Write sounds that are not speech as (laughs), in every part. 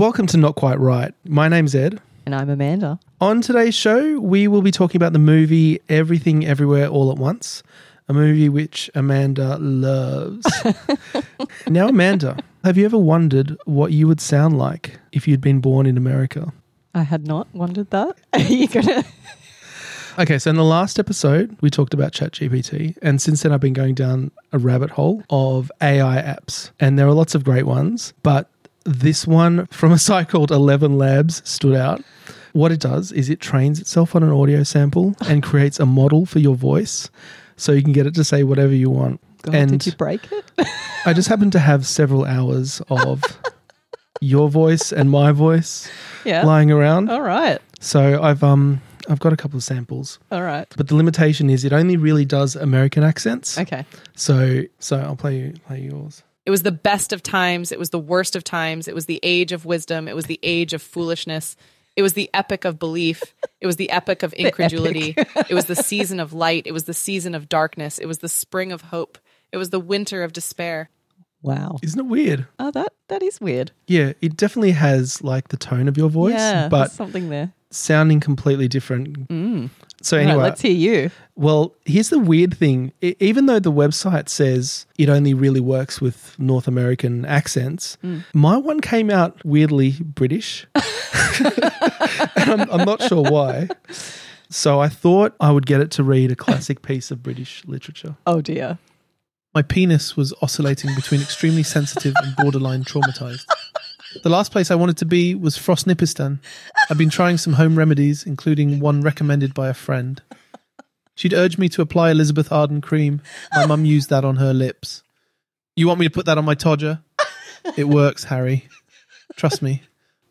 Welcome to Not Quite Right. My name's Ed. And I'm Amanda. On today's show, we will be talking about the movie Everything Everywhere All at Once, a movie which Amanda loves. (laughs) now, Amanda, have you ever wondered what you would sound like if you'd been born in America? I had not wondered that. (laughs) Are you gonna? (laughs) Okay, so in the last episode, we talked about ChatGPT, and since then, I've been going down a rabbit hole of AI apps, and there are lots of great ones, but this one from a site called Eleven Labs stood out. What it does is it trains itself on an audio sample and (laughs) creates a model for your voice, so you can get it to say whatever you want. God, and did you break it? (laughs) I just happen to have several hours of (laughs) your voice and my voice yeah. lying around. All right. So I've um I've got a couple of samples. All right. But the limitation is it only really does American accents. Okay. So so I'll play you play yours. It was the best of times. It was the worst of times. It was the age of wisdom. It was the age of foolishness. It was the epic of belief. It was the epic of incredulity. it was the season of light. It was the season of darkness. It was the spring of hope. It was the winter of despair. Wow. Isn't it weird? Oh, that that is weird. Yeah, it definitely has like the tone of your voice, yeah, but there's something there. Sounding completely different. Mm. So Right, anyway, let's hear you. well, here's the weird thing. I- even though the website says it only really works with North American accents, Mm. my one came out weirdly British. (laughs) and I'm, I'm not sure why. So I thought I would get it to read a classic (laughs) piece of British literature. Oh dear. My penis was oscillating between extremely sensitive and borderline traumatized. (laughs) The last place I wanted to be was Frostnipistan. I've been trying some home remedies, including one recommended by a friend. She'd urged me to apply Elizabeth Arden cream. My mum used that on her lips. You want me to put that on my todger? It works, Harry. Trust me.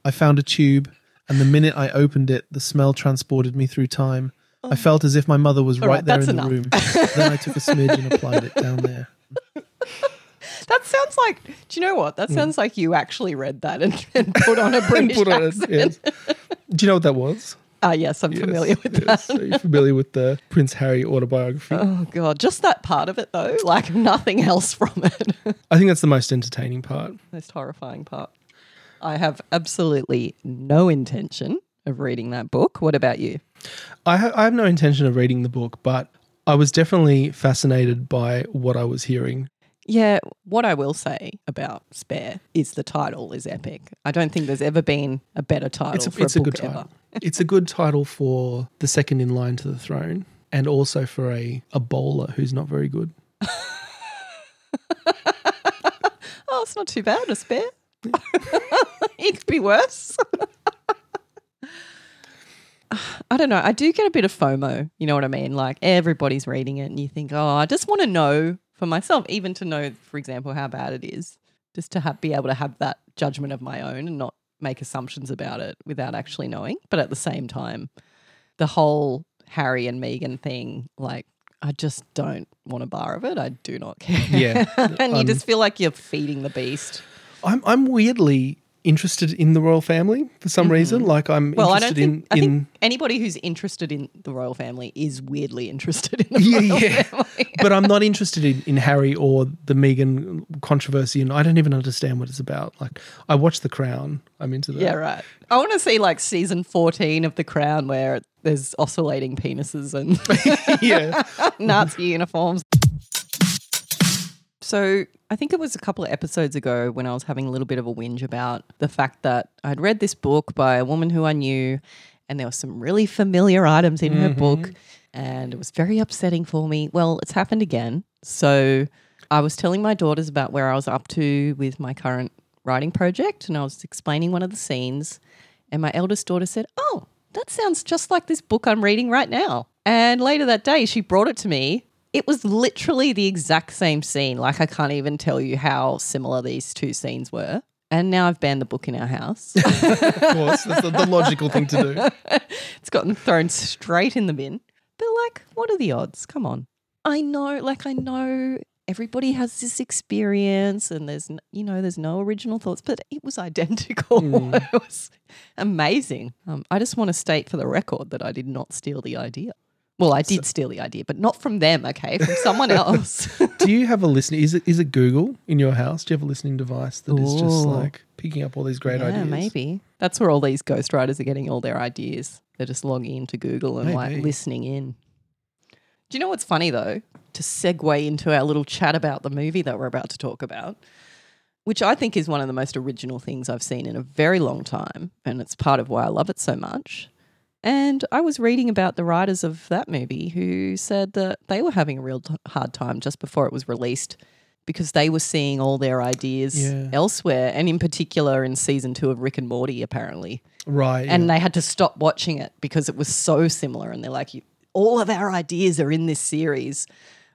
I found a tube, and the minute I opened it, the smell transported me through time. I oh. felt as if my mother was right, right, there in the enough. room. then I took a smidge and applied it down there. (laughs) That sounds like. Do you know what? That sounds like you actually read that and, and (laughs) put on a British Put on it, accent. yes. (laughs) Do you know what that was? Ah, yes, I'm familiar with yes. that. Are you familiar with the Prince Harry autobiography? Oh god, just that part of it though, like nothing else from it. I think that's the most entertaining part. Most horrifying part. I have absolutely no intention of reading that book. What about you? I, ha- I have no intention of reading the book, but I was definitely fascinated by what I was hearing. Yeah, what I will say about Spare is the title is epic. I don't think there's ever been a better title It's a, for it's a a good title. it's a good title for the second in line to the throne, and also for a, a bowler who's not very good. (laughs) Oh, it's not too bad, a Spare. (laughs) it could be worse. (laughs) I don't know. I do get a bit of FOMO. You know what I mean? Like everybody's reading it, and you think, oh, I just want to know for myself, even to know, for example, how bad it is, just to have, be able to have that judgment of my own and not make assumptions about it without actually knowing. But at the same time, the whole Harry and Meghan thing, like, I just don't want a bar of it. I do not (laughs) care. Yeah. and you Um, just feel like you're feeding the beast. I'm I'm weirdly interested in the royal family for some reason. Like I'm Mm-hmm. Well, I don't interested think, I in in think anybody who's interested in the royal family is weirdly interested in the (laughs) Yeah, royal yeah. family. (laughs) but I'm not interested in, in Harry or the Meghan controversy, and I don't even understand what it's about. Like, I watch The Crown. I'm into that. yeah, right. I want to see like season 14 of The Crown where there's oscillating penises and (laughs) yeah. Nazi uniforms. So I think it was a couple of episodes ago when I was having a little bit of a whinge about the fact that I'd read this book by a woman who I knew, and there were some really familiar items in her mm-hmm. book, and it was very upsetting for me. Well, it's happened again. So I was telling my daughters about where I was up to with my current writing project, and I was explaining one of the scenes, and my eldest daughter said, "Oh, that sounds just like this book I'm reading right now." And later that day, she brought it to me it was literally the exact same scene. Like I can't even tell you how similar these two scenes were. And now I've banned the book in our house. (laughs) Of course, that's the, the logical thing to do. (laughs) it's gotten thrown straight in the bin. But like, what are the odds? Come on. I know, like I know everybody has this experience and there's you know, there's no original thoughts, but it was identical. (laughs) Mm. it was amazing. Um, I just want to state for the record that I did not steal the idea. Well, I did steal the idea, but not from them, okay? From someone (laughs) else. Do you have a listening? Is it is it Google in your house? Do you have a listening device that is just Ooh. like picking up all these great yeah, ideas? maybe. That's where all these ghostwriters are getting all their ideas. They're just logging into Google and like Maybe. listening in. Do you know what's funny though? To segue into our little chat about the movie that we're about to talk about, which I think is one of the most original things I've seen in a very long time. And it's part of why I love it so much. And I was reading about the writers of that movie who said that they were having a real t- hard time just before it was released because they were seeing all their ideas Yeah. elsewhere, and in particular in season two of Rick and Morty, apparently. Right. And yeah. they had to stop watching it because it was so similar. And they're like, all of our ideas are in this series.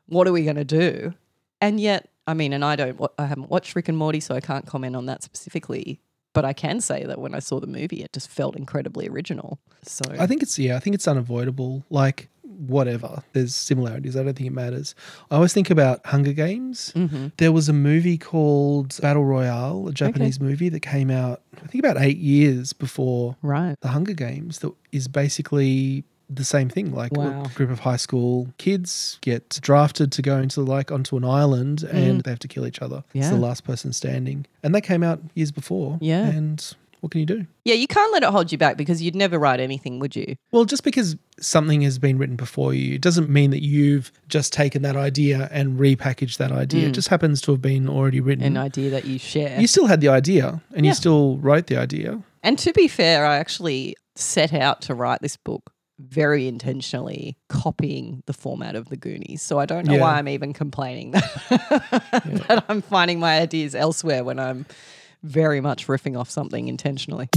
What are we going to do? And yet, I mean, and I don't, I haven't watched Rick and Morty, so I can't comment on that specifically. But I can say that when I saw the movie, it just felt incredibly original. So I think it's yeah, I think it's unavoidable. Like whatever, there's similarities. I don't think it matters. I always think about Hunger Games. Mm-hmm. There was a movie called Battle Royale, a Japanese movie that came out I think about eight years before right, the Hunger Games. That is basically the same thing. Like Wow. a group of high school kids get drafted to go into like onto an island and they have to kill each other. It's Mm. The last person standing, and that came out years before. Yeah. and what can you do? yeah, you can't let it hold you back because you'd never write anything, would you? Well, just because something has been written before you, it doesn't mean that you've just taken that idea and repackaged that idea. It just happens to have been already written. An idea that you share. you still had the idea and Yeah. you still wrote the idea. And to be fair, I actually set out to write this book very intentionally copying the format of the Goonies. So I don't know Yeah. why I'm even complaining (laughs) that, that I'm finding my ideas elsewhere when I'm very much riffing off something intentionally.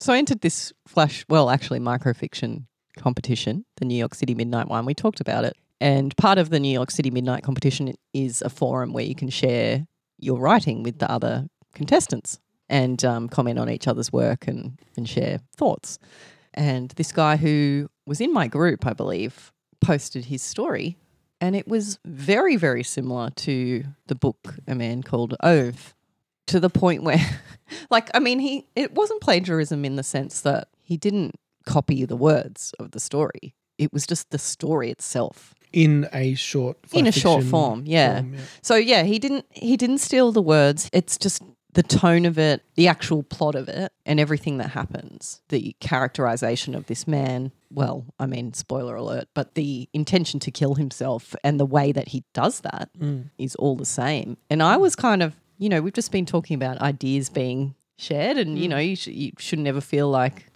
So I entered this flash, well, actually, microfiction competition, the New York City Midnight one. We talked about it. And part of the New York City Midnight competition is a forum where you can share your writing with the other contestants and um, comment on each other's work and, and share thoughts. And this guy who was in my group, I believe, posted his story. And it was very, very similar to the book A Man Called Ove, to the point where, (laughs) like, I mean, he it wasn't plagiarism in the sense that he didn't copy the words of the story. It was just the story itself In a short in a short form yeah. form, yeah. so yeah he didn't he didn't steal the words it's just the tone of it the actual plot of it and everything that happens the characterization of this man well i mean spoiler alert but the intention to kill himself and the way that he does that mm. is all the same and i was kind of you know we've just been talking about ideas being shared and you mm. know you, sh- you should never feel like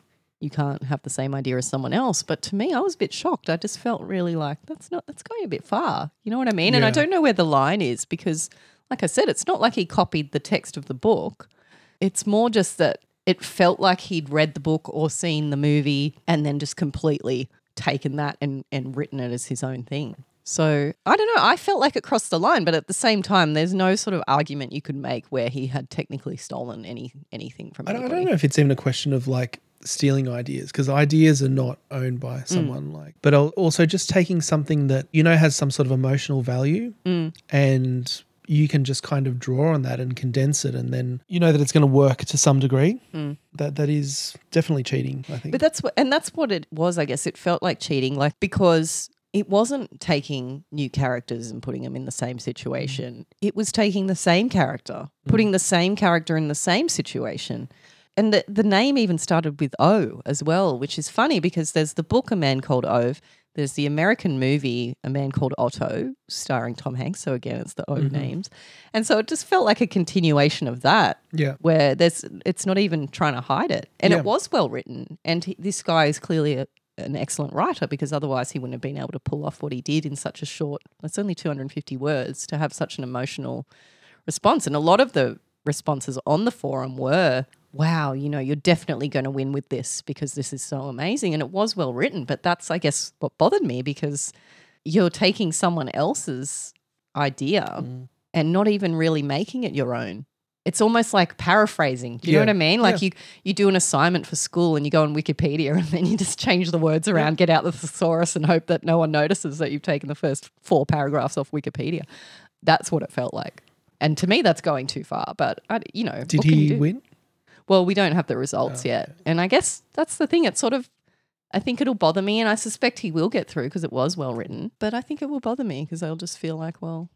you can't have the same idea as someone else. But to me, I was a bit shocked. I just felt really like that's not that's going a bit far. You know what I mean? And I don't know where the line is because, like I said, it's not like he copied the text of the book. It's more just that it felt like he'd read the book or seen the movie and then just completely taken that and, and written it as his own thing. So I don't know. I felt like it crossed the line, but at the same time, there's no sort of argument you could make where he had technically stolen any anything from I don't, I don't know if it's even a question of like stealing ideas because ideas are not owned by Mm. someone like but also just taking something that you know has some sort of emotional value Mm. and you can just kind of draw on that and condense it and then you know that it's going to work to some degree that that is definitely cheating i think Mm. But that's what, and that's what it was. I guess it felt like cheating, like because it wasn't taking new characters and putting them in the same situation. It was taking the same character, putting the same character in the same situation. And the, the name even started with O as well, which is funny because there's the book A Man Called Ove. There's the American movie A Man Called Otto, starring Tom Hanks. So again, it's the O mm-hmm. names. And so it just felt like a continuation of that yeah where there's it's not even trying to hide it and Yeah. it was well written and he, this guy is clearly a, an excellent writer because otherwise he wouldn't have been able to pull off what he did in such a short it's only 250 words to have such an emotional response and a lot of the responses on the forum were wow you know you're definitely going to win with this because this is so amazing and it was well written but that's i guess what bothered me because you're taking someone else's idea mm. and not even really making it your own it's almost like paraphrasing. Do you Yeah. know what I mean? Like Yeah. you you do an assignment for school and you go on Wikipedia (laughs) and then you just change the words around, get out the thesaurus and hope that no one notices that you've taken the first four paragraphs off Wikipedia. That's what it felt like. And to me that's going too far, but I, you know, did you he win Well, we don't have the results yet. And I guess that's the thing. It's sort of I think it'll bother me, and I suspect he will get through because it was well written. But I think it will bother me because I'll just feel like, well,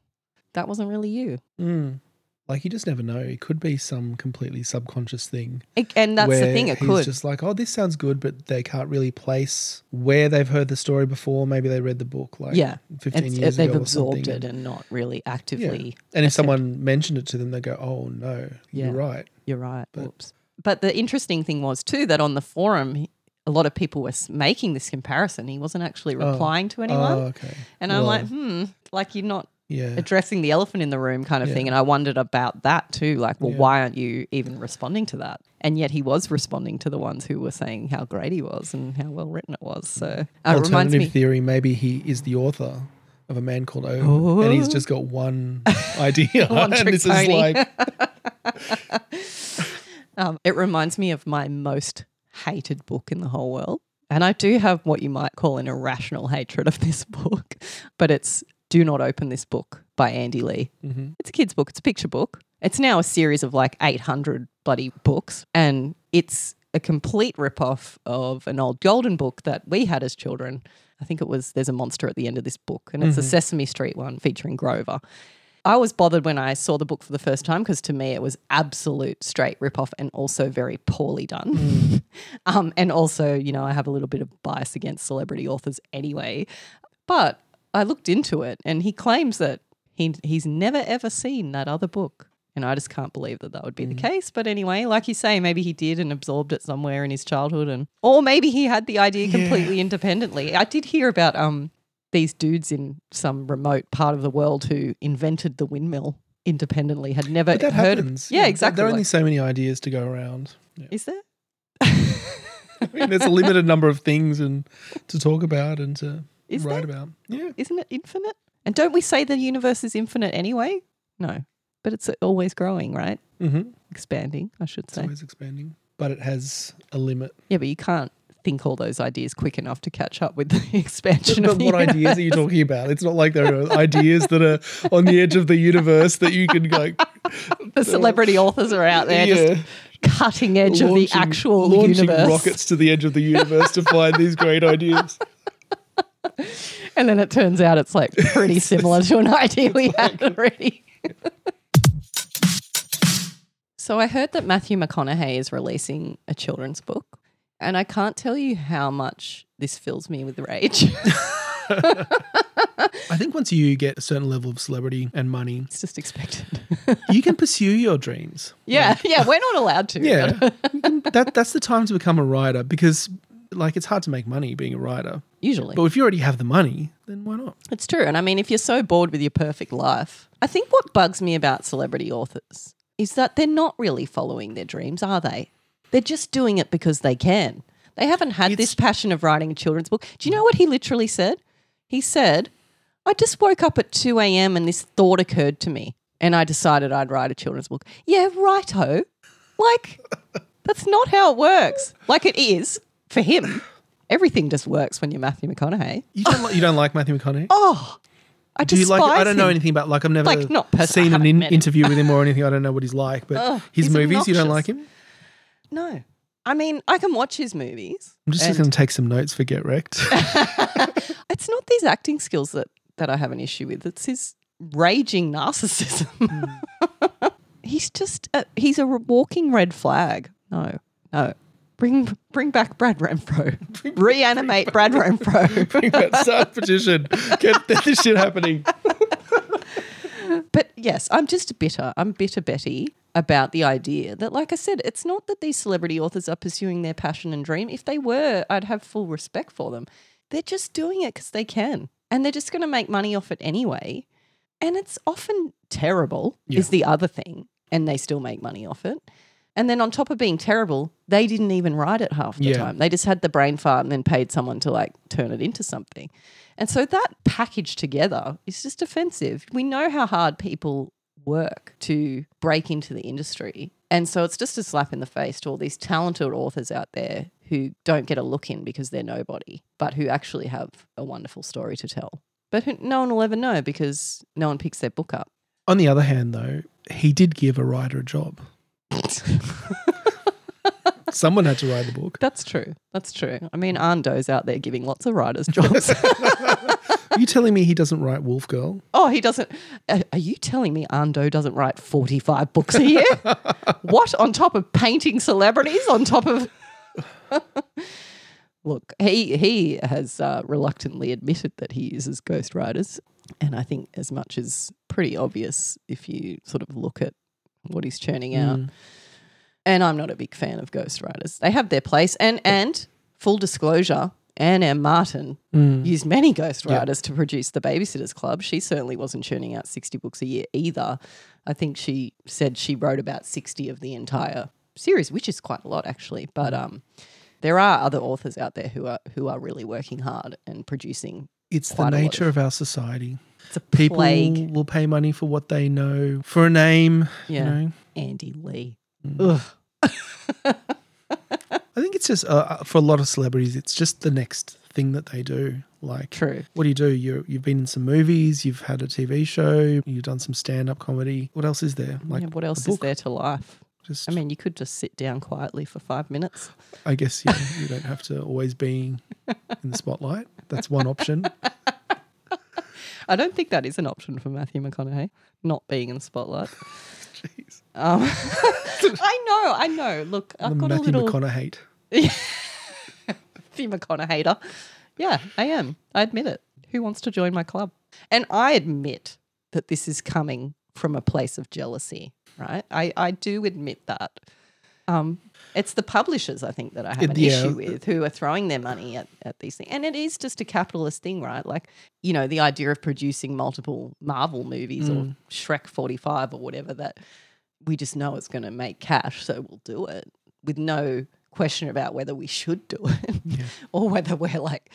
that wasn't really you. Mm. Like you just never know. It could be some completely subconscious thing. It- and that's the thing, it could. just like, oh, this sounds good, but they can't really place where they've heard the story before. Maybe they read the book like yeah, 15 It's- years they've ago or absorbed it and not really actively. And if attempt- someone mentioned it to them, they go, oh, no, Yeah. you're right. You're right. But- Whoops. But the interesting thing was too that on the forum, a lot of people were making this comparison. He wasn't actually replying to anyone, Oh, okay. and I'm Well, like, hmm, like you're not yeah. addressing the elephant in the room kind of Yeah. thing. And I wondered about that too. Like, well, Yeah. why aren't you even responding to that? And yet he was responding to the ones who were saying how great he was and how well written it was. So uh, it reminds Alternative me. theory, maybe he is the author of a man called O, and he's just got one idea, (laughs) One (laughs) and this is like, (laughs) Um, it reminds me of my most hated book in the whole world. And I do have what you might call an irrational hatred of this book, but it's Do Not Open This Book by Andy Lee. Mhm. It's a kid's book, it's a picture book. It's now a series of like 800 bloody books, and it's a complete ripoff of an old golden book that we had as children. I think it was There's a Monster at the End of this book, and it's a Sesame Street one featuring Grover. I was bothered when I saw the book for the first time because to me it was absolute straight ripoff and also very poorly done. (laughs) um, and also, you know, I have a little bit of bias against celebrity authors anyway. But I looked into it and he claims that he, he's never ever seen that other book. And I just can't believe that that would be the case. But anyway, like you say, maybe he did and absorbed it somewhere in his childhood, and or maybe he had the idea completely independently. I did hear about um these dudes in some remote part of the world who invented the windmill independently had never but that heard happens. of. Yeah, exactly. There are only so many ideas to go around. Yeah. is there? (laughs) I mean, there's a limited number of things and to talk about and to Is write there? about. Yeah. Isn't it infinite? And don't we say the universe is infinite anyway? No, but it's always growing, right? Mm-hmm. Expanding, I should It's say. always expanding, but it has a limit. Yeah, but you can't think all those ideas quick enough to catch up with the (laughs) expansion But of the what ideas are you talking about? It's not like there are (laughs) ideas that are on the edge of the universe that you can go. (laughs) the celebrity authors are out there Yeah. just cutting edge of the launching- actual launching universe. rockets to the edge of the universe to find these great ideas. And then it turns out it's like pretty similar to an idea we had already. so I heard that Matthew McConaughey is releasing a children's book, and I can't tell you how much this fills me with rage. (laughs) (laughs) I think once you get a certain level of celebrity and money, it's just expected. (laughs) you can pursue your dreams. yeah, yeah, we're not allowed to. Yeah, that that's the time to become a writer because, like, it's hard to make money being a writer. usually. But if you already have the money, then why not? It's true. And I mean, if you're so bored with your perfect life, I think what bugs me about celebrity authors is that they're not really following their dreams, are they? They're just doing it because they can. They haven't had this passion of writing a children's book. Do you know what he literally said? He said, I just woke up at 2 a.m. and this thought occurred to me, and I decided I'd write a children's book. Yeah, righto. Like, that's not how it works. Like, it is for him. Everything just works when you're Matthew McConaughey. You don't like, you don't like Matthew McConaughey? (laughs) Oh, I Do you like? I don't know him. anything about. Like, I've never Like, not seen an in, interview with him or (laughs) anything. I don't know what he's like. But Ugh, his movies, you don't like him. No. I mean, I can watch his movies. I'm just and going to take some notes for Get Wrecked. (laughs) (laughs) it's not these acting skills that, that I have an issue with. It's his raging narcissism. Hmm. (laughs) he's just, a, he's a walking red flag. No, no. Bring, bring back Brad Renfro. Reanimate Brad Renfro. Bring that start petition. Get this shit happening. But yes, I'm just bitter. I'm bitter Betty about the idea that, like I said, it's not that these celebrity authors are pursuing their passion and dream. If they were, I'd have full respect for them. They're just doing it because they can. And they're just going to make money off it anyway. And it's often terrible, Yeah. is the other thing. And they still make money off it. And then on top of being terrible, they didn't even write it half the Yeah. time. They just had the brain fart and then paid someone to like turn it into something. And so that package together is just offensive. We know how hard people work to break into the industry. And so it's just a slap in the face to all these talented authors out there who don't get a look in because they're nobody, but who actually have a wonderful story to tell. But who, no one will ever know because no one picks their book up. On the other hand, though, he did give a writer a job. (laughs) Someone had to write the book. That's true. That's true. I mean, Anh Do's out there giving lots of writers (laughs) jobs. (laughs) Are you telling me he doesn't write Wolf Girl? oh, he doesn't. Uh, are you telling me Anh Do doesn't write 45 books a year? (laughs) what? On top of painting celebrities? On top of. (laughs) Look, he, he has uh, reluctantly admitted that he uses ghostwriters. And I think as much as pretty obvious if you sort of look at what he's churning out. And I'm not a big fan of ghostwriters. They have their place. And and full disclosure, Anne M. Martin used many ghostwriters to produce the Babysitters Club. She certainly wasn't churning out 60 books a year either. I think she said she wrote about 60 of the entire series, which is quite a lot actually. But um, there are other authors out there who are who are really working hard and producing. It's the Quite a lot nature of- of our society. It's a People plague. will pay money for what they know, for a name. Yeah. You know? Andy Lee. Ugh. (laughs) I think it's just uh, uh, for a lot of celebrities, it's just the next thing that they do. Like, True. what do you do? You you've been in some movies, you've had a TV show, you've done some stand up comedy. What else is there? Like, yeah, what else is there to life? Just, I mean, you could just sit down quietly for five minutes. I guess you, you don't have to always be in the spotlight. That's one option. (laughs) I don't think that is an option for Matthew McConaughey, not being in the spotlight. (laughs) Jeez. Um, (laughs) I know, I know. Look, I've the got Matthew a little McConaughey. (laughs) Matthew McConaughey. Hater. Yeah, I am. I admit it. Who wants to join my club? And I admit that this is coming from a place of jealousy, right? I, I do admit that. Um, it's the publishers, I think, that I have an yeah. issue with who are throwing their money at, at these things. And it is just a capitalist thing, right? Like, you know, the idea of producing multiple Marvel movies or Shrek 45 or whatever that we just know it's going to make cash, so we'll do it with no question about whether we should do it (laughs) or whether we're like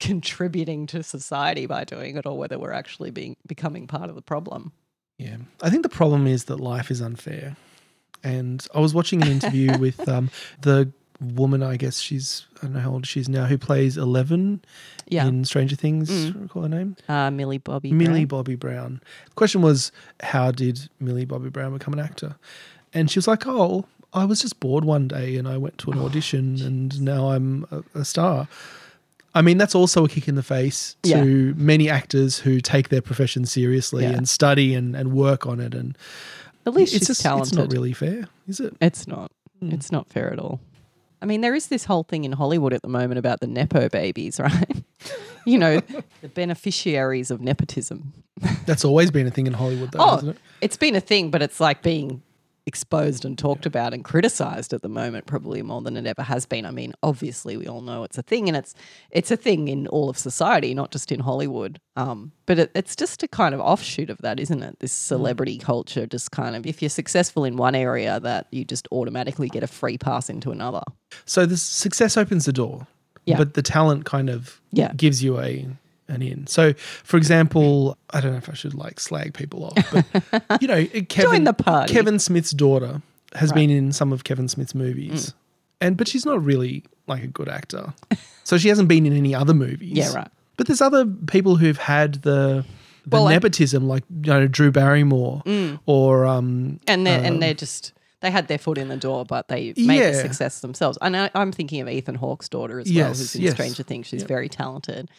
contributing to society by doing it or whether we're actually being becoming part of the problem. Yeah. I think the problem is that life is unfair. And I was watching an interview (laughs) with um, the woman, I guess she's, I don't know how old she is now, who plays Eleven Yeah. in Stranger Things. Recall her name? Uh, Millie Bobby. Millie Brown. Bobby Brown. The question was, how did Millie Bobby Brown become an actor? And she was like, oh, I was just bored one day and I went to an Oh, audition and now I'm a, a star. I mean, that's also a kick in the face to Yeah. many actors who take their profession seriously Yeah. and study and, and work on it. And At least it's she's just, talented. it's not really fair, is it? It's not. Hmm. It's not fair at all. I mean, there is this whole thing in Hollywood at the moment about the Nepo babies, (laughs) right? you know, the beneficiaries of nepotism. That's always been a thing in Hollywood, though, Oh, hasn't it? it's been a thing, but it's like being exposed and talked about and criticized at the moment probably more than it ever has been. I mean, obviously we all know it's a thing and it's it's a thing in all of society, not just in Hollywood. Um, but it, it's just a kind of offshoot of that, isn't it? This celebrity culture just kind of if you're successful in one area that you just automatically get a free pass into another. So the success opens the door, Yeah. but the talent kind of Yeah. gives you a an in. So, for example, I don't know if I should like slag people off, but (laughs) you know, Kevin. Kevin Smith's daughter has Right. been in some of Kevin Smith's movies, mm. and but she's not really like a good actor, (laughs) so she hasn't been in any other movies. Yeah, right. But there's other people who've had the the Well, I- nepotism, like you know Drew Barrymore mm. or um, And they're and um, they're just they had their foot in the door, but they made Yeah. the success themselves. And I, I'm thinking of Ethan Hawke's daughter as well, who's in yes. Stranger Things. She's very talented.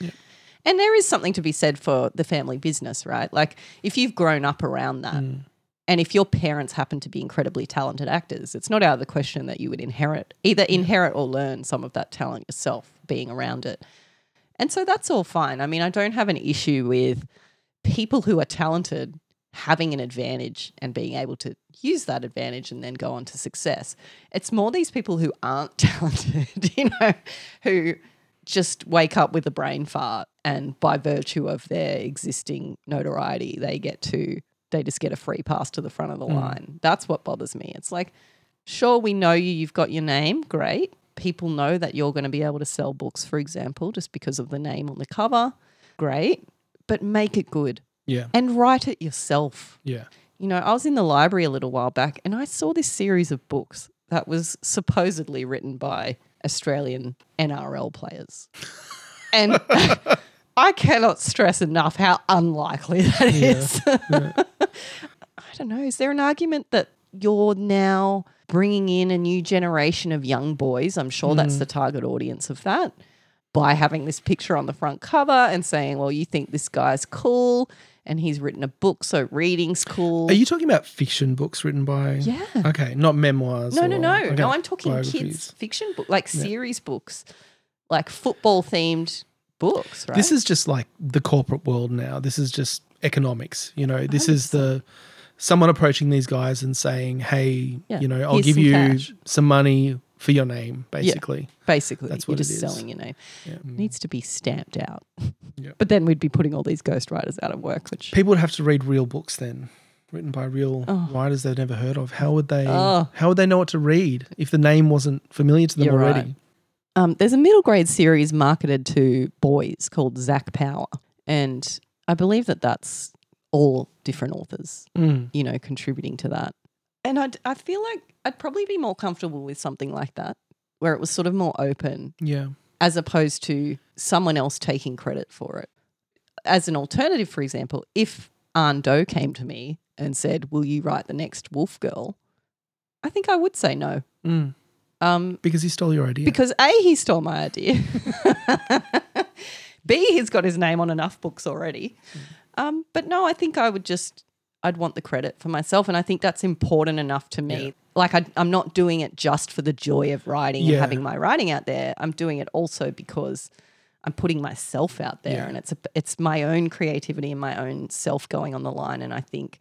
And there is something to be said for the family business, right? Like if you've grown up around that, mm. and if your parents happen to be incredibly talented actors, it's not out of the question that you would inherit either inherit or learn some of that talent yourself, being around it. And so that's all fine. I mean, I don't have an issue with people who are talented having an advantage and being able to use that advantage and then go on to success. It's more these people who aren't (laughs) talented, you know, who just wake up with a brain fart and by virtue of their existing notoriety, they get to they just get a free pass to the front of the mm. line. That's what bothers me. It's like sure we know you you've got your name great people know that you're going to be able to sell books for example just because of the name on the cover great but make it good yeah, and write it yourself yeah. you know i was in the library a little while back and i saw this series of books that was supposedly written by australian nrl players and (laughs) (laughs) i cannot stress enough how unlikely that is (laughs) i don't know is there an argument that you're now bringing in a new generation of young boys. I'm sure that's mm. the target audience of that by having this picture on the front cover and saying, well, you think this guy's cool and he's written a book, so reading's cool. Are you talking about fiction books written by? Yeah. Okay, not memoirs. no, no, or- no. okay, No, I'm talking kids fiction book, like series books, like football themed books, right? This is just like the corporate world now. This is just economics. You know, this is the someone approaching these guys and saying, "Hey, Yeah, you know, I'll here's give some you cash." some money for your name." Basically, Basically, That's you're what it just is. selling your name. Yeah. Mm. Needs to be stamped out. Yeah. But then we'd be putting all these ghostwriters out of work, which people would have to read real books then, written by real oh. writers they've never heard of. How would they? Oh. How would they know what to read if the name wasn't familiar to them You're already? right. Um, there's a middle grade series marketed to boys called Zac Power, and I believe that that's all different authors, Mm. you know, contributing to that. And I I feel like I'd probably be more comfortable with something like that, where it was sort of more open, Yeah. as opposed to someone else taking credit for it. As an alternative, for example, if Anh Do came to me and said, "Will you write the next Wolf Girl?" I think I would say no. Mm. Um, Because he stole your idea. because A, he stole my idea. (laughs) B, he's got his name on enough books already. Um, but no, I think I would just, I'd want the credit for myself. And I think that's important enough to me. Yeah. Like, I, I'm not doing it just for the joy of writing Yeah. and having my writing out there. I'm doing it also because I'm putting myself out there Yeah. and it's, a, it's my own creativity and my own self going on the line. And I think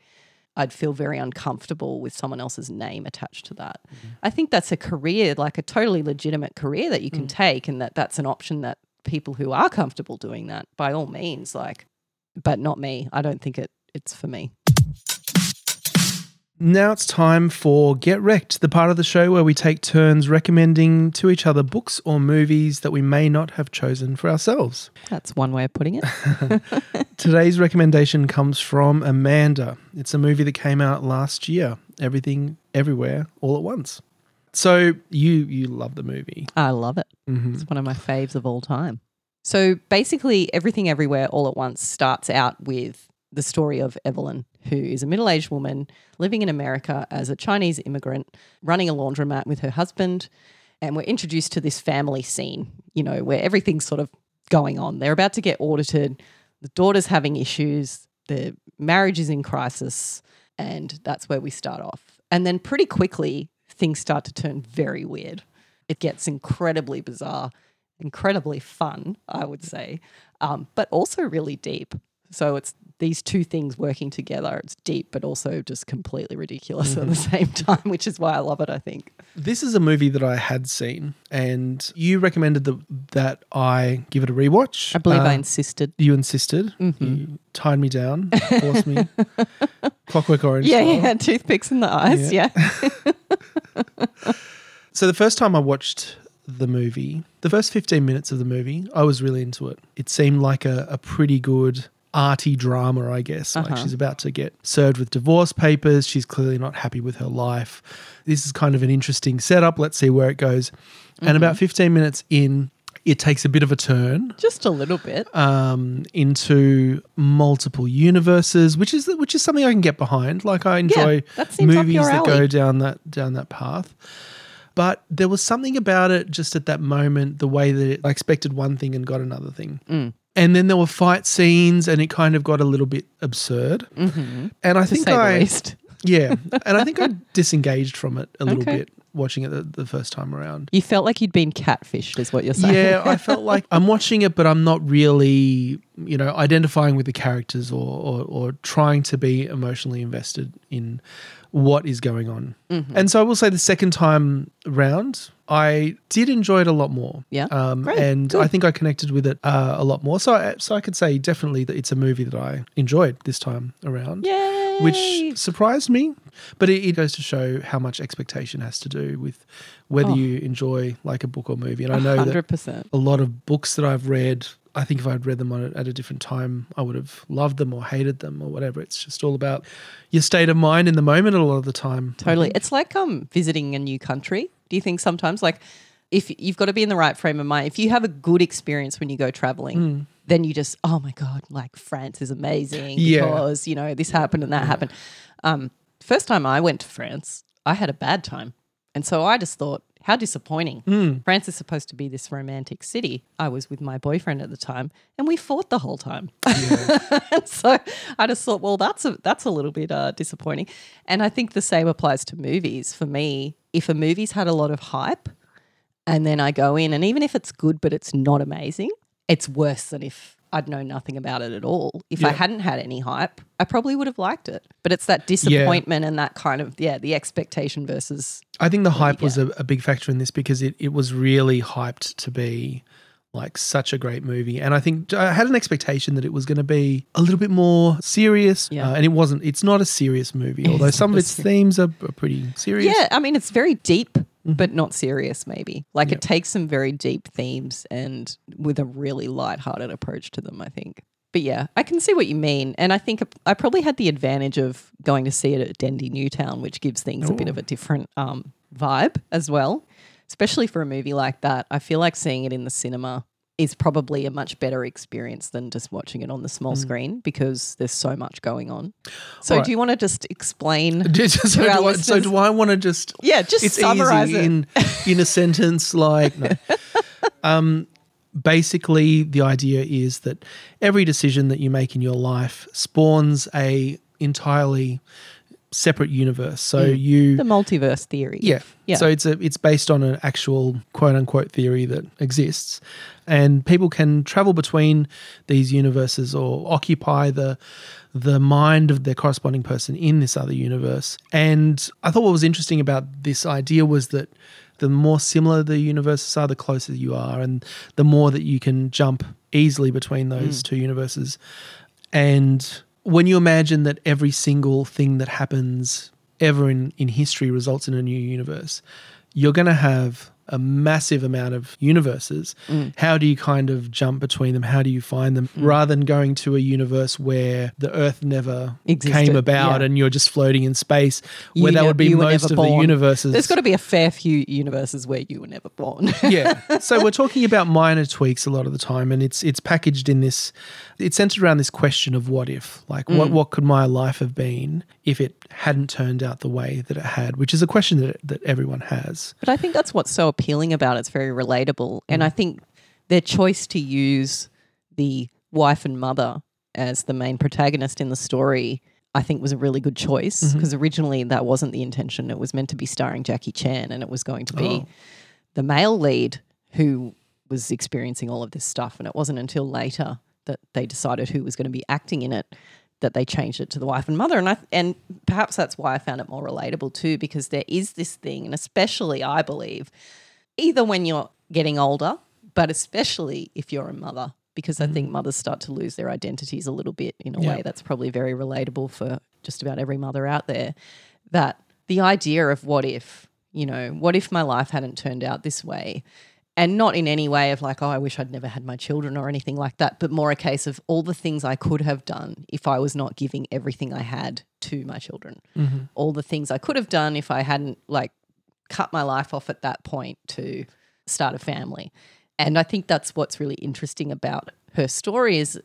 I'd feel very uncomfortable with someone else's name attached to that. Mm-hmm. I think that's a career, like a totally legitimate career that you can mm. take, and that that's an option that people who are comfortable doing that, by all means, like, but not me. I don't think it it's for me. Now it's time for Get Wrecked, the part of the show where we take turns recommending to each other books or movies that we may not have chosen for ourselves. That's one way of putting it. (laughs) (laughs) Today's recommendation comes from Amanda. It's a movie that came out last year, Everything Everywhere All at Once. So you you love the movie. I love it. Mhm. It's one of my faves of all time. So basically, everything everywhere all at once starts out with the story of Evelyn, who is a middle aged woman living in America as a Chinese immigrant, running a laundromat with her husband. And we're introduced to this family scene, you know, where everything's sort of going on. They're about to get audited, the daughter's having issues, the marriage is in crisis, and that's where we start off. And then pretty quickly, things start to turn very weird. It gets incredibly bizarre, incredibly fun, I would say, um, but also really deep. So it's these two things working together. It's deep, but also just completely ridiculous at the same time, which is why I love it, I think. This is a movie that I had seen, and you recommended the, that I give it a rewatch. I believe I Uh, insisted. you insisted. You tied me down, forced me. (laughs) Clockwork Orange. Yeah, style. yeah, toothpicks in the eyes. Yeah. Yeah. (laughs) So the first time I watched the movie, the first 15 minutes of the movie, I was really into it. It seemed like a, a pretty good arty drama, I guess. Like Uh-huh. she's about to get served with divorce papers. She's clearly not happy with her life. This is kind of an interesting setup. Let's see where it goes. And about 15 minutes in, it takes a bit of a turn Just a little bit. um, into multiple universes, which is which is something I can get behind. Like I enjoy that movies that go down that down that path. But there was something about it just at that moment, the way that it, I expected one thing and got another thing. Mm. And then there were fight scenes, and it kind of got a little bit absurd. Mm-hmm. And I To think I, (laughs) yeah, and I think I (laughs) disengaged from it a little Okay. bit watching it the, the first time around. You felt like you'd been catfished, is what you're saying. Yeah, I felt (laughs) like I'm watching it, but I'm not really, you know, identifying with the characters or or, or trying to be emotionally invested in what is going on. Mm-hmm. And so I will say the second time round, I did enjoy it a lot more. Yeah. Um, Great. and Good. I think I connected with it uh, a lot more. So I, so I could say definitely that it's a movie that I enjoyed this time around Yay. which surprised me. But it, it goes to show how much expectation has to do with whether Oh. you enjoy like a book or movie. And I know that 100%. a lot of books that I've read, I think if I'd read them a, at a different time, I would have loved them or hated them or whatever. It's just all about your state of mind in the moment a lot of the time. Totally. It's like um visiting a new country. Do you think sometimes like if you've got to be in the right frame of mind, if you have a good experience when you go traveling, Mm. then you just, oh my God, like France is amazing Yeah. because, you know, this happened and that happened. Um, first time I went to France, I had a bad time. And so I just thought, how disappointing. Hmm. France is supposed to be this romantic city. I was with my boyfriend at the time and we fought the whole time. (laughs) and so I just thought, well, that's a, that's a little bit uh, disappointing. And I think the same applies to movies. For me, if a movie's had a lot of hype and then I go in, and even if it's good but it's not amazing, it's worse than if I'd known nothing about it at all. If I hadn't had any hype, I probably would have liked it. But it's that disappointment and that kind of, yeah, the expectation versus I think the hype was a, a big factor in this because it, it was really hyped to be like such a great movie. And I think I had an expectation that it was going to be a little bit more serious. Yeah. Uh, and it wasn't. It's not a serious movie, although some of its themes are, are pretty serious. Yeah, I mean, it's very deep, Mm-hmm. but not serious, maybe. Like it takes some very deep themes and with a really light-hearted approach to them, I think. But yeah, I can see what you mean. And I think I probably had the advantage of going to see it at Dendy Newtown, which gives things a bit of a different um, vibe as well. Especially for a movie like that. I feel like seeing it in the cinema is probably a much better experience than just watching it on the small screen because there's so much going on. So, Mm. Alright. do you want to just explain? (laughs) so, do I, so do I want to just Yeah, just it's summarize it. in in a sentence like no. (laughs) um basically the idea is that every decision that you make in your life spawns a entirely separate universe so mm. you the multiverse theory. yeah. Yeah. So it's a it's based on an actual quote unquote theory that exists. And people can travel between these universes or occupy the the mind of their corresponding person in this other universe. And I thought what was interesting about this idea was that the more similar the universes are, the closer you are, and the more that you can jump easily between those mm. two universes. And when you imagine that every single thing that happens ever in, in history results in a new universe, you're going to have a massive amount of universes. Mm. How do you kind of jump between them? How do you find them? Mm. Rather than going to a universe where the Earth never Existed, came about yeah. and you're just floating in space, You where that ne- would be you most of the universes. There's got to be a fair few universes where you were never born. (laughs) yeah. (laughs) So we're talking about minor tweaks a lot of the time, and it's it's packaged in this. It's centered around this question of what if, like what mm. what could my life have been if it hadn't turned out the way that it had, which is a question that that everyone has. But I think that's what's so appealing about it. It's very relatable. And I mm. think their choice to use the wife and mother as the main protagonist in the story, I think was a really good choice mm-hmm. because originally that wasn't the intention. It was meant to be starring Jackie Chan and it was going to be Oh. the male lead who was experiencing all of this stuff. And it wasn't until later that they decided who was going to be acting in it that they changed it to the wife and mother. And I and perhaps that's why I found it more relatable too, because there is this thing, and especially I believe, either when you're getting older, but especially if you're a mother, because I think mm. mothers start to lose their identities a little bit in a Yeah. way that's probably very relatable for just about every mother out there. That the idea of what if, you know, what if my life hadn't turned out this way? And not in any way of like, oh, I wish I'd never had my children or anything like that, but more a case of all the things I could have done if I was not giving everything I had to my children. Mm-hmm. All the things I could have done if I hadn't like cut my life off at that point to start a family. And I think that's what's really interesting about her story is,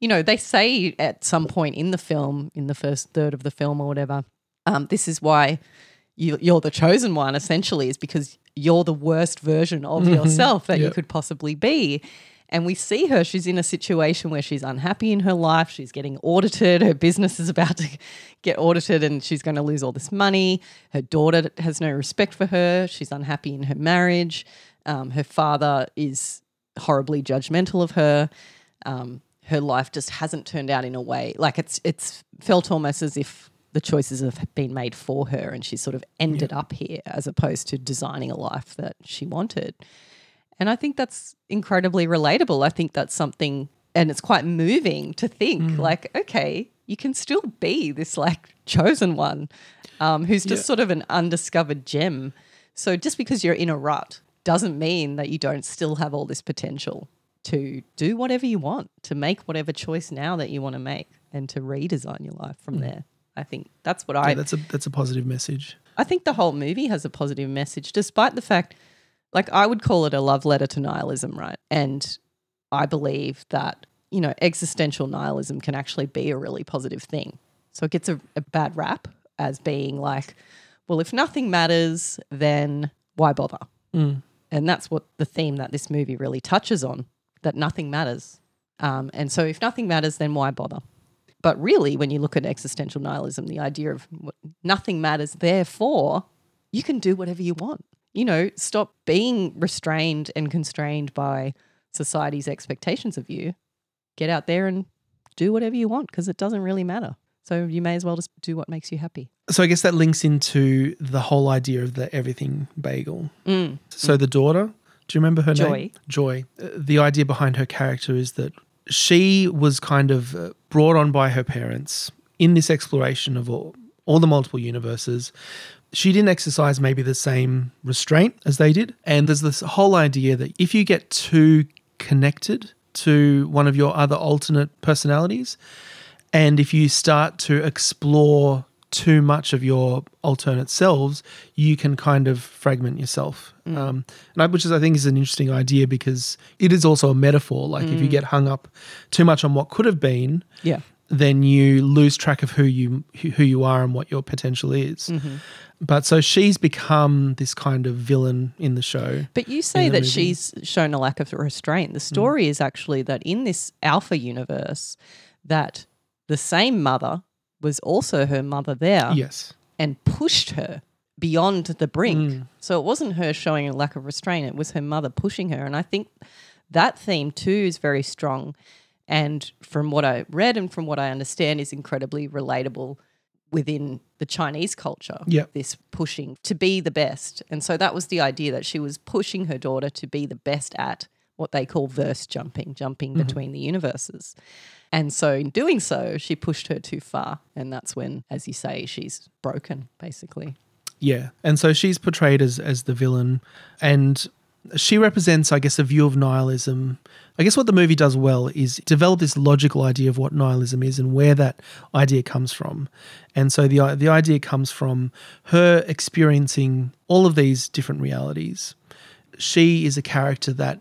you know, they say at some point in the film, in the first third of the film or whatever, um, this is why you, you're the chosen one, essentially, is because you're the worst version of yourself that you could possibly be. And we see her, she's in a situation where she's unhappy in her life. She's getting audited. Her business is about to get audited and she's going to lose all this money. Her daughter has no respect for her. She's unhappy in her marriage. Um, her father is horribly judgmental of her. Um, her life just hasn't turned out in a way like it's it's felt almost as if the choices have been made for her and she's sort of ended up here as opposed to designing a life that she wanted. And I think that's incredibly relatable. I think that's something, and it's quite moving to think like, okay, you can still be this like chosen one um, who's just Yeah. sort of an undiscovered gem. So just because you're in a rut doesn't mean that you don't still have all this potential to do whatever you want, to make whatever choice now that you want to make, and to redesign your life from there. I think that's what I Yeah, that's a that's a positive message. I think the whole movie has a positive message, despite the fact, like, I would call it a love letter to nihilism, right? And I believe that, you know, existential nihilism can actually be a really positive thing. So it gets a, a bad rap, as being like, well, if nothing matters, then why bother? Mm. And that's what the theme that this movie really touches on that nothing matters. Um, and so, if nothing matters, then why bother? But really, when you look at existential nihilism, the idea of nothing matters, therefore, you can do whatever you want. You know, stop being restrained and constrained by society's expectations of you. Get out there and do whatever you want because it doesn't really matter. So, you may as well just do what makes you happy. So I guess that links into the whole idea of the everything bagel. Mm. So the daughter, do you remember her Joy. name? Joy. Uh, The idea behind her character is that she was kind of uh, brought on by her parents in this exploration of all, all the multiple universes. She didn't exercise maybe the same restraint as they did. And there's this whole idea that if you get too connected to one of your other alternate personalities, and if you start to explore too much of your alternate selves, you can kind of fragment yourself. Um, and I, which is, I think, is an interesting idea because it is also a metaphor. Like if you get hung up too much on what could have been, Yeah. Then you lose track of who you who you are and what your potential is. Mm-hmm. But so she's become this kind of villain in the show. But you say that movie. she's shown a lack of restraint. The mm. story is actually that in this alpha universe, that the same mother was also her mother there Yes. and pushed her beyond the brink. Mm. So it wasn't her showing a lack of restraint, it was her mother pushing her. And I think that theme too is very strong. And from what I read and from what I understand, is incredibly relatable within the Chinese culture. Yep. This pushing to be the best. And so that was the idea that she was pushing her daughter to be the best at what they call verse jumping, jumping mm-hmm. between the universes. And so in doing so, she pushed her too far. And that's when, as you say, she's broken, basically. Yeah. And so she's portrayed as as the villain and she represents I guess a view of nihilism. I guess what the movie does well is develop this logical idea of what nihilism is and where that idea comes from. And so the the idea comes from her experiencing all of these different realities. She is a character that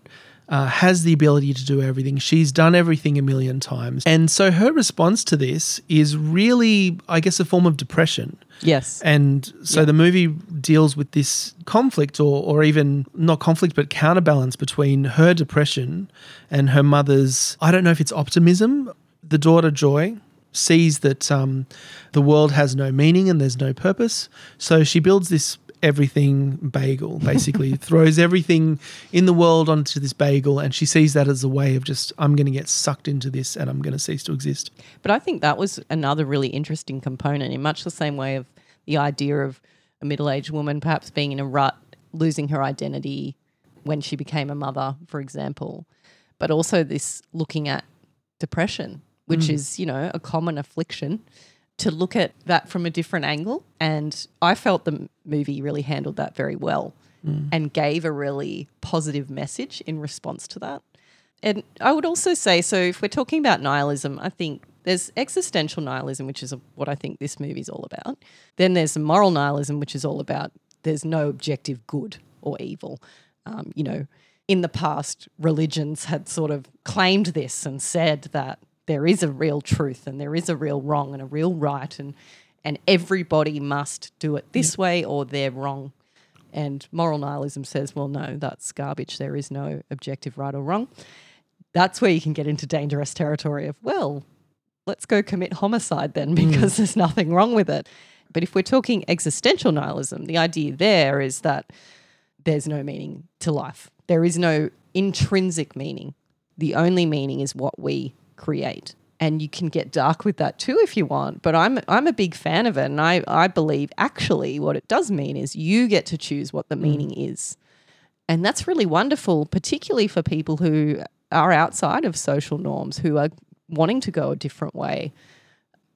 uh, has the ability to do everything. She's done everything a million times. And so her response to this is really, I guess, a form of depression. Yes. And so the movie deals with this conflict, or, or even not conflict, but counterbalance between her depression and her mother's, I don't know if it's optimism. The daughter, Joy, sees that um, the world has no meaning and there's no purpose. So she builds this everything bagel, basically, (laughs) throws everything in the world onto this bagel. And she sees that as a way of just, I'm going to get sucked into this and I'm going to cease to exist. But I think that was another really interesting component in much the same way of the idea of a middle aged woman perhaps being in a rut, losing her identity when she became a mother, for example. But also this looking at depression, which mm. is, you know, a common affliction, to look at that from a different angle. And I felt the movie really handled that very well and gave a really positive message in response to that. And I would also say, so if we're talking about nihilism, I think there's existential nihilism, which is what I think this movie's all about. Then there's moral nihilism, which is all about there's no objective good or evil. Um, you know, in the past, religions had sort of claimed this and said that there is a real truth and there is a real wrong and a real right, and and everybody must do it this way or they're wrong. And moral nihilism says, well, no, that's garbage. There is no objective right or wrong. That's where you can get into dangerous territory of, well, let's go commit homicide then mm. because there's nothing wrong with it. But if we're talking existential nihilism, the idea there is that there's no meaning to life. There is no intrinsic meaning. The only meaning is what we create. And you can get dark with that too if you want. But I'm I'm a big fan of it. And I, I believe actually what it does mean is you get to choose what the mm. meaning is. And that's really wonderful, particularly for people who are outside of social norms, who are wanting to go a different way.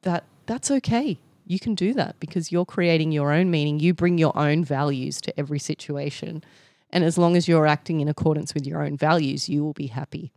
That that's okay. You can do that because you're creating your own meaning. You bring your own values to every situation. And as long as you're acting in accordance with your own values, you will be happy.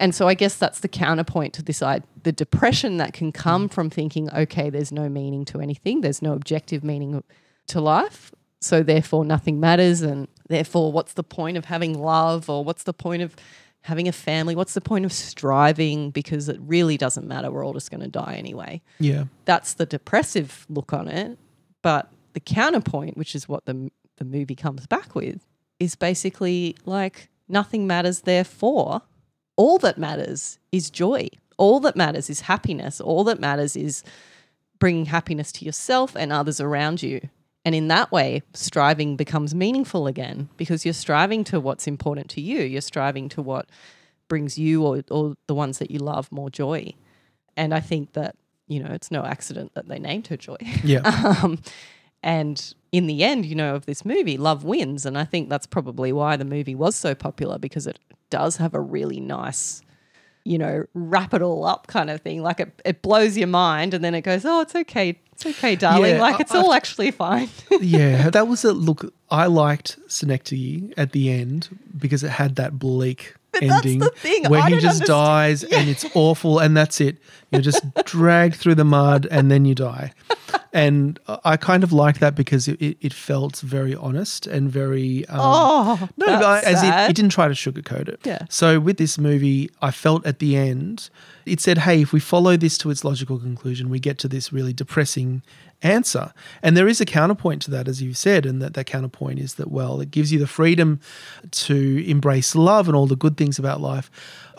And so I guess that's the counterpoint to this the depression that can come mm. from thinking, okay, there's no meaning to anything, there's no objective meaning to life. So therefore, nothing matters. And therefore, what's the point of having love or what's the point of having a family? What's the point of striving? Because it really doesn't matter. We're all just going to die anyway. Yeah. That's the depressive look on it. But the counterpoint, which is what the, the movie comes back with, is basically like nothing matters, therefore, all that matters is joy. All that matters is happiness. All that matters is bringing happiness to yourself and others around you. And in that way, striving becomes meaningful again because you're striving to what's important to you. You're striving to what brings you or, or the ones that you love more joy. And I think that, you know, it's no accident that they named her Joy. Yeah. (laughs) um, and in the end, you know, of this movie, love wins. And I think that's probably why the movie was so popular because it does have a really nice, you know, wrap it all up kind of thing. Like it, it blows your mind and then it goes, oh, it's okay. It's okay, darling. Yeah, like I- it's all actually fine. (laughs) yeah, that was a look. I liked Synecdoche at the end because it had that bleak But (laughs) that's ending the thing, where I he just understand- dies and it's awful and that's it. You're just (laughs) dragged through the mud and then you die. And I kind of liked that because it, it, it felt very honest and very. Um, oh, no, but as it, it didn't try to sugarcoat it. Yeah. So with this movie, I felt at the end, it said, hey, if we follow this to its logical conclusion, we get to this really depressing answer. And there is a counterpoint to that, as you said, and that, that counterpoint is that, well, it gives you the freedom to embrace love and all the good things about life.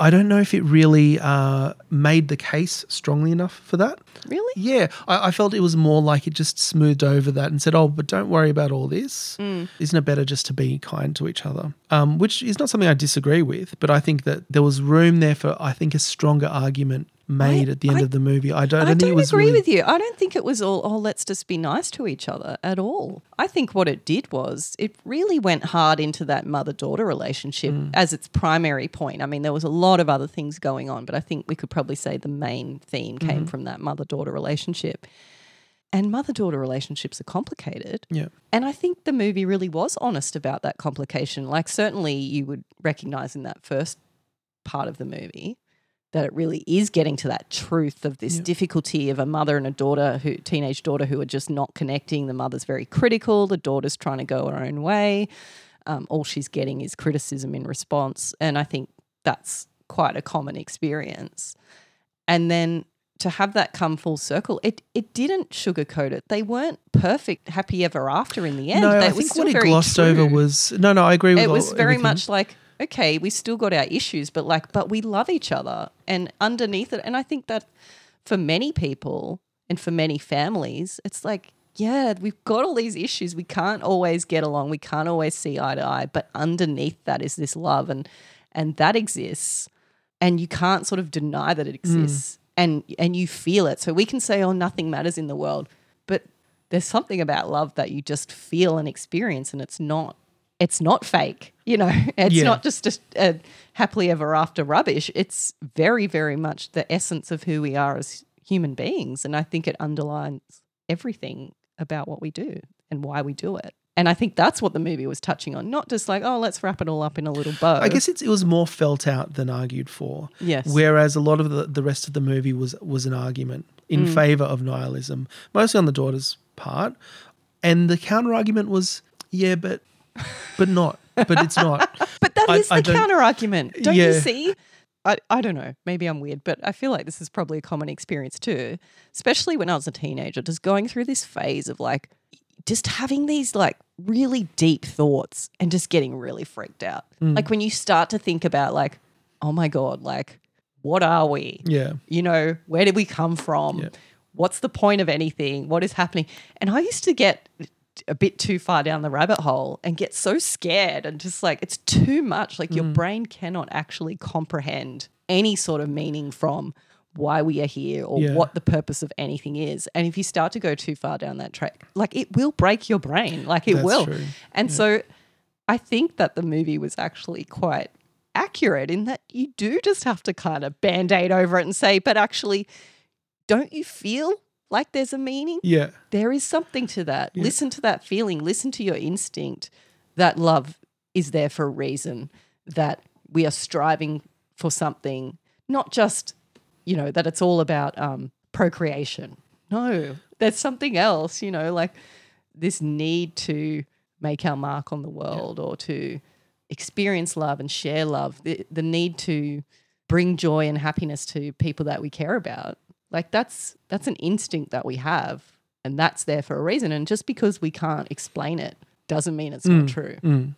I don't know if it really uh, made the case strongly enough for that. Really? Yeah, I, I felt it was more like it just smoothed over that and said, "Oh, but don't worry about all this. Mm. Isn't it better just to be kind to each other?" Um, which is not something I disagree with, but I think that there was room there for I think a stronger argument made I- at the end I- of the movie. I don't, I I don't think don't it was agree really, with you. I don't think it was all, oh, let's just be nice to each other at all. I think what it did was it really went hard into that mother daughter relationship Mm. as its primary point. I mean, there was a lot of other things going on, but I think we could probably say the main theme Mm-hmm. came from that mother daughter relationship. And mother daughter relationships are complicated. Yeah. And I think the movie really was honest about that complication. Like, certainly you would recognize in that first part of the movie that it really is getting to that truth of this difficulty of a mother and a daughter who teenage daughter who are just not connecting. The mother's very critical. The daughter's trying to go her own way. Um, all she's getting is criticism in response. And i think that's quite a common experience. And then to have that come full circle it it didn't sugarcoat it. They weren't perfect happy ever after in the end. No, That I think what he glossed true. over was no, no. I agree with it all- was very everything. much like okay we still got our issues but like but we love each other. And underneath it and i think that for many people and for many families it's like yeah we've got all these issues. We can't always get along. We can't always see eye to eye. But underneath that is this love and and that exists. And you can't sort of deny that it hmm. exists. And and you feel it. So we can say oh nothing matters in the world. But there's something about love that you just feel and experience and it's not it's not fake you know (laughs) it's Yeah. not just a, a happily ever after rubbish it's very very much the essence of who we are as human beings and i think it underlines everything about what we do and why we do it and i think that's what the movie was touching on not just like oh let's wrap it all up in a little bow I guess it's, it was more felt out than argued for. Yes. Whereas a lot of the, the rest of the movie was was an argument in Mm. favor of nihilism, mostly on the daughter's part. And the counter argument was, yeah, but but not. But it's not. (laughs) But that is I- I the counter argument. Don't you see? I, I don't know. Maybe I'm weird, but I feel like this is probably a common experience too, especially when I was a teenager, just going through this phase of like just having these like really deep thoughts and just getting really freaked out. Mm. Like when you start to think about like, oh my God, like, what are we? Yeah. you know, where did we come from? Yeah. What's the point of anything? What is happening? And I used to get a bit too far down the rabbit hole and get so scared and just like it's too much. Like Mm. your brain cannot actually comprehend any sort of meaning from why we are here or Yeah. what the purpose of anything is. And if you start to go too far down that track, like it will break your brain. Like it That's will. true. And so I think that the movie was actually quite accurate in that you do just have to kind of band aid over it and say, but actually, don't you feel like there's a meaning? Yeah. There is something to that. Yeah. Listen to that feeling, listen to your instinct that love is there for a reason, that we are striving for something, not just, you know, that it's all about um, procreation. No, there's something else, you know, like this need to make our mark on the world or to experience love and share love, the, the need to bring joy and happiness to people that we care about. Like that's that's an instinct that we have and that's there for a reason and just because we can't explain it doesn't mean it's not true. Mm.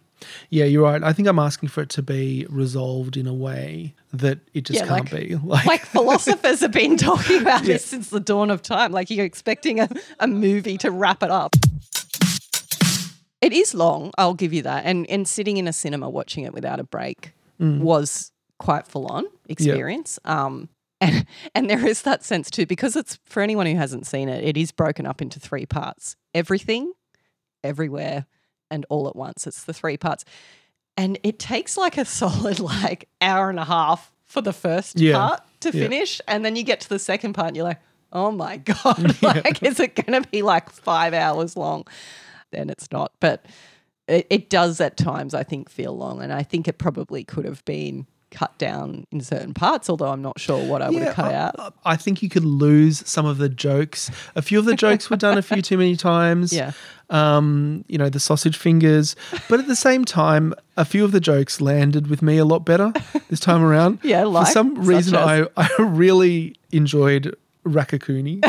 Yeah, you're right. I think I'm asking for it to be resolved in a way that it just Yeah, can't like- be. (laughs) Like, Like philosophers have been talking about (laughs) this since the dawn of time. Like you're expecting a, a movie to wrap it up. It is long, I'll give you that. And and sitting in a cinema watching it without a break was quite full on experience. Um and and there is that sense too, because it's for anyone who hasn't seen it, it is broken up into three parts. Everything, everywhere, and all at once. It's the three parts. And it takes like a (laughs) solid like hour and a half for the first Yeah. part to Yeah. finish. And then you get to the second part and you're like, oh my (laughs) God, (laughs) like, is it going to be like five hours long? Then it's not. But it, it does at times, I think, feel long. And I think it probably could have been cut down in certain parts, although I'm not sure what I would have cut I, out. I think you could lose some of the jokes. A few of the jokes were done a few too many times. (laughs) Yeah. Um, you know, the sausage fingers. But at the same time, a few of the jokes landed with me a lot better this time (laughs) around. Yeah, like, For some reason, as? I, I really enjoyed Raccacoonie. (laughs)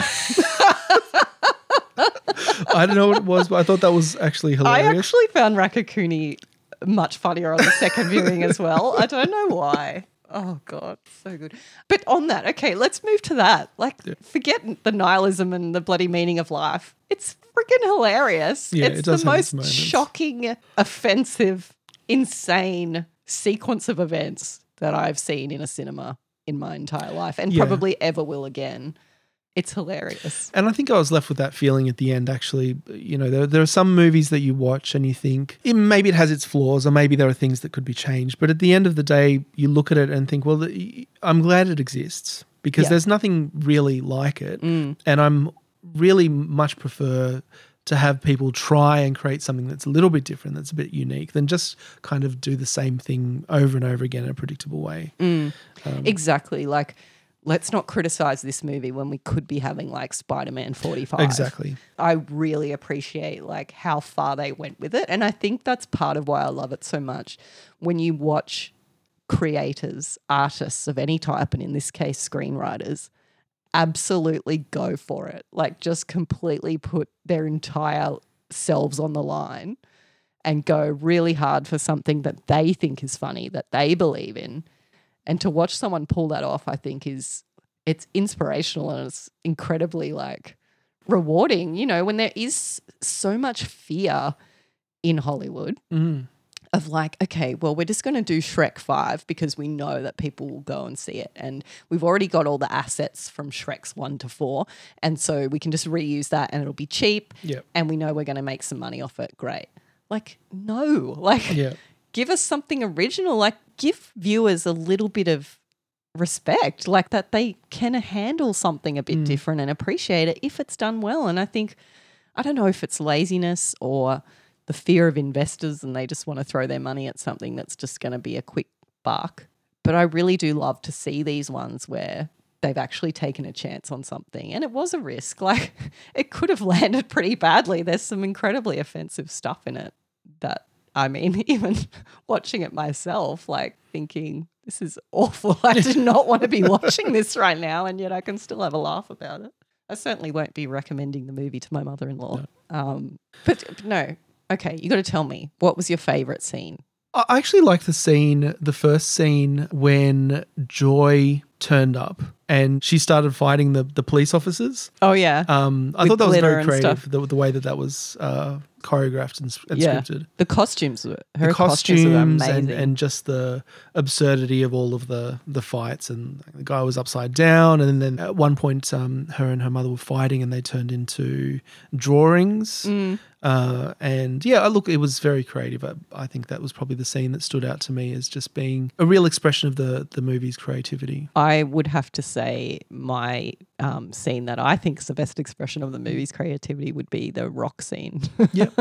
I don't know what it was, but I thought that was actually hilarious. I actually found Raccacoonie much funnier on the second viewing as well. I don't know why. Oh god, so good. But on that, okay, let's move to that. Like, forget the nihilism and the bloody meaning of life. It's freaking hilarious. Yeah, it's it does the have its most moments. shocking, offensive, insane sequence of events that I've seen in a cinema in my entire life, and Yeah. probably ever will again. It's hilarious. And I think I was left with that feeling at the end, actually. You know, there, there are some movies that you watch and you think eh, maybe it has its flaws or maybe there are things that could be changed. But at the end of the day, you look at it and think, well, the- I'm glad it exists because Yeah. there's nothing really like it. Mm. And I'm really much prefer to have people try and create something that's a little bit different, that's a bit unique, than just kind of do the same thing over and over again in a predictable way. Mm. Um, exactly. Like, let's not criticize this movie when we could be having like Spider Man 45. Exactly. I really appreciate like how far they went with it. And I think that's part of why I love it so much. When you watch creators, artists of any type, and in this case, screenwriters, absolutely go for it. Like, just completely put their entire selves on the line and go really hard for something that they think is funny, that they believe in. And to watch someone pull that off, I think is it's inspirational and it's incredibly like rewarding, you know, when there is so much fear in Hollywood Mm. of like, okay, well, we're just going to do Shrek 5 because we know that people will go and see it. And we've already got all the assets from Shrek's 1 to 4. And so we can just reuse that and it'll be cheap. Yep. And we know we're going to make some money off it. Great. Like, no. Like, Yeah. give us something original. Like, give viewers a little bit of respect, like that they can handle something a bit mm. different and appreciate it if it's done well. And I think, I don't know if it's laziness or the fear of investors and they just want to throw their money at something that's just going to be a quick buck. But I really do love to see these ones where they've actually taken a chance on something and it was a risk. (laughs) Like it could have landed pretty badly. There's some incredibly offensive stuff in it that I mean, (laughs) even watching it myself, like thinking, this is awful. (laughs) I do not want to be watching this right now, and yet I can still have a laugh about it. I certainly won't be recommending the movie to my mother in law. Um, but, but no, okay, you got to tell me what was your favorite scene? I actually like the scene, the first scene when Joy turned up and she started fighting the, the police officers. Oh, yeah. Um, I With thought that was very creative, the, the way that that was uh, choreographed and, and yeah. scripted. The costumes her the costumes, were costumes amazing. and, and just the absurdity of all of the the fights and the guy was upside down and then at one point um, her and her mother were fighting and they turned into drawings Mm. uh, and yeah look it was very creative I, I think that was probably the scene that stood out to me as just being a real expression of the the movie's creativity I would have to say my um, scene that I think is the best expression of the movie's creativity would be the rock scene. Yep.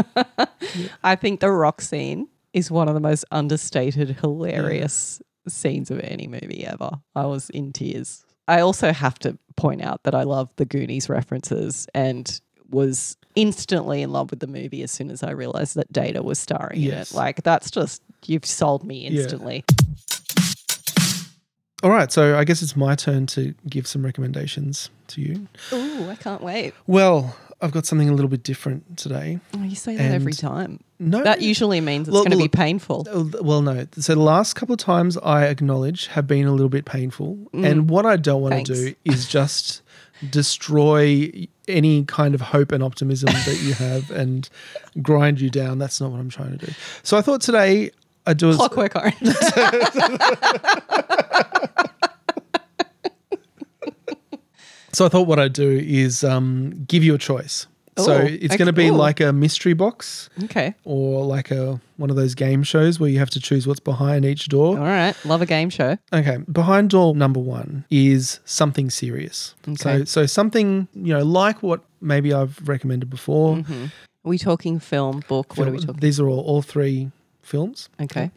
(laughs) I think the rock scene is one of the most understated, hilarious scenes of any movie ever. I was in tears. I also have to point out that I love the Goonies references and was instantly in love with the movie as soon as I realized that Data was starring Yes. in it. Like that's just You've sold me instantly. All right, so I guess it's my turn to give some recommendations to you. Ooh, I can't wait. Well, I've got something a little bit different today. Oh, you say that every time. No, That usually means it's Well, going to be painful. Uh, Well, no. So the last couple of times I acknowledge have been a little bit painful, and what I don't want to do is just destroy any kind of hope and optimism that you (laughs) have and grind you down. That's not what I'm trying to do. So I thought today I'd do a, Clockwork Orange. (laughs) (laughs) So I thought what I'd do is um, give you a choice. so it's okay. going to be Ooh. like a mystery box okay. or like a one of those game shows where you have to choose what's behind each door. All right. Love a game show. Okay, behind door number one is something serious. So, Okay. so something you know, like what maybe I've recommended before. Are we talking film, book? What are we talking? These are all all three films. Okay.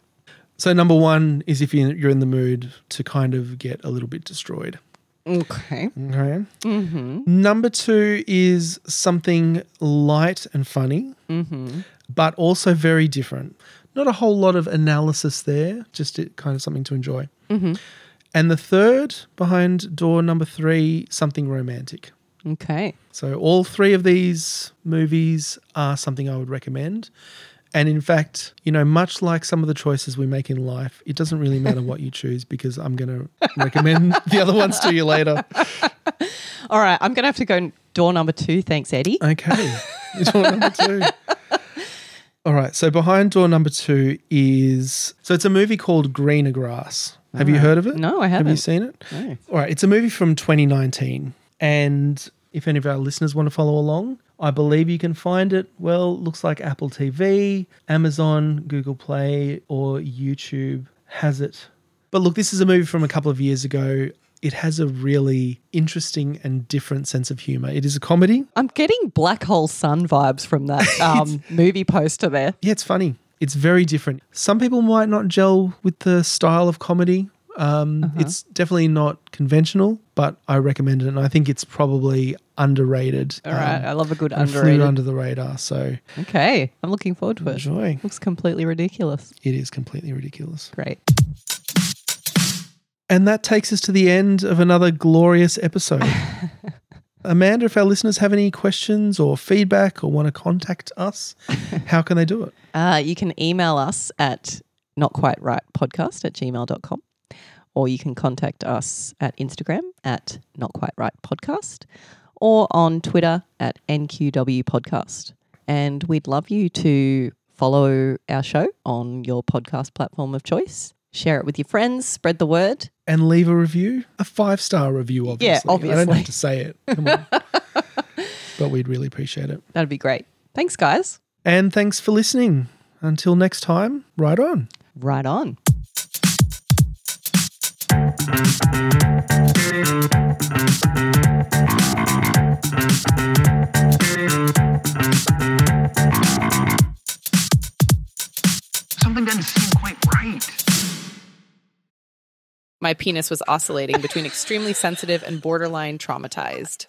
So number one is if you're in the mood to kind of get a little bit destroyed. Okay. Okay. Mm-hmm. Number two is something light and funny, Mm-hmm. but also very different. Not a whole lot of analysis there, just it, kind of something to enjoy. Mm-hmm. And the third, behind door number three, something romantic. Okay. So all three of these movies are something I would recommend. And in fact, you know, much like some of the choices we make in life, it doesn't really matter what you choose because I'm going (laughs) to recommend the other ones to you later. (laughs) All right. I'm going to have to go door number two. Thanks, Eddie. Okay. (laughs) door number two. All right. So behind door number two is so it's a movie called Greener Grass. Have you heard of it? No, I haven't. Have you seen it? No. All right. It's a movie from 2019. And if any of our listeners want to follow along, I believe you can find it. Well, looks like Apple TV, Amazon, Google Play, or YouTube has it. But look, this is a movie from a couple of years ago. It has a really interesting and different sense of humor. It is a comedy. I'm getting Black Hole Sun vibes from that (laughs) um, movie poster there. Yeah, it's funny. It's very different. Some people might not gel with the style of comedy. Um, It's definitely not conventional, but I recommend it, and I think it's probably underrated. All right. um, I love a good underrated. under the radar. So okay. I'm looking forward to it. enjoy. Looks completely ridiculous. It is completely ridiculous. Great. And that takes us to the end of another glorious episode. (laughs) Amanda, if our listeners have any questions or feedback or want to contact us, (laughs) how can they do it? Uh, you can email us at notquiterightpodcast at gmail.com or you can contact us at Instagram at Not Quite Right Podcast or on Twitter at NQW podcast. And we'd love you to follow our show on your podcast platform of choice. Share it with your friends, spread the word. and leave a review. A five star review, obviously. Yeah, obviously. I don't have to say it. Come on. (laughs) but we'd really appreciate it. That'd be great. Thanks, guys. And thanks for listening. Until next time, right on. Right on. Something doesn't seem quite right. My penis was oscillating between (laughs) extremely sensitive and borderline traumatized.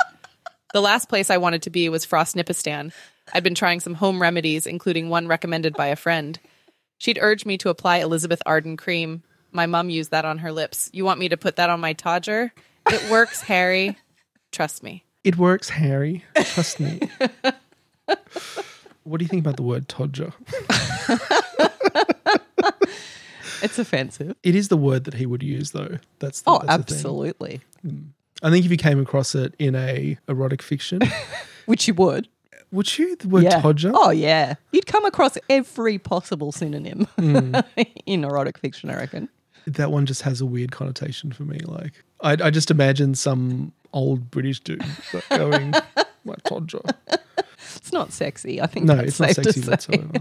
The last place I wanted to be was Frostnipistan. I'd been trying some home remedies, including one recommended by a friend. She'd urged me to apply Elizabeth Arden cream. My mum used that on her lips. You want me to put that on my Todger? It works, Harry. Trust me. It works, Harry. Trust me. (laughs) what do you think about the word todger? (laughs) It's offensive. It is the word that he would use, though. That's the, Oh, that's the thing. absolutely. I think if you came across it in a erotic fiction, (laughs) Which you would. would you the word yeah. todger? Oh, yeah. You'd come across every possible synonym Hmm. in erotic fiction, I reckon. That one just has a weird connotation for me. Like I, I just imagine some old British dude (laughs) going, "My todger." It's not sexy. I think No, it's not sexy whatsoever.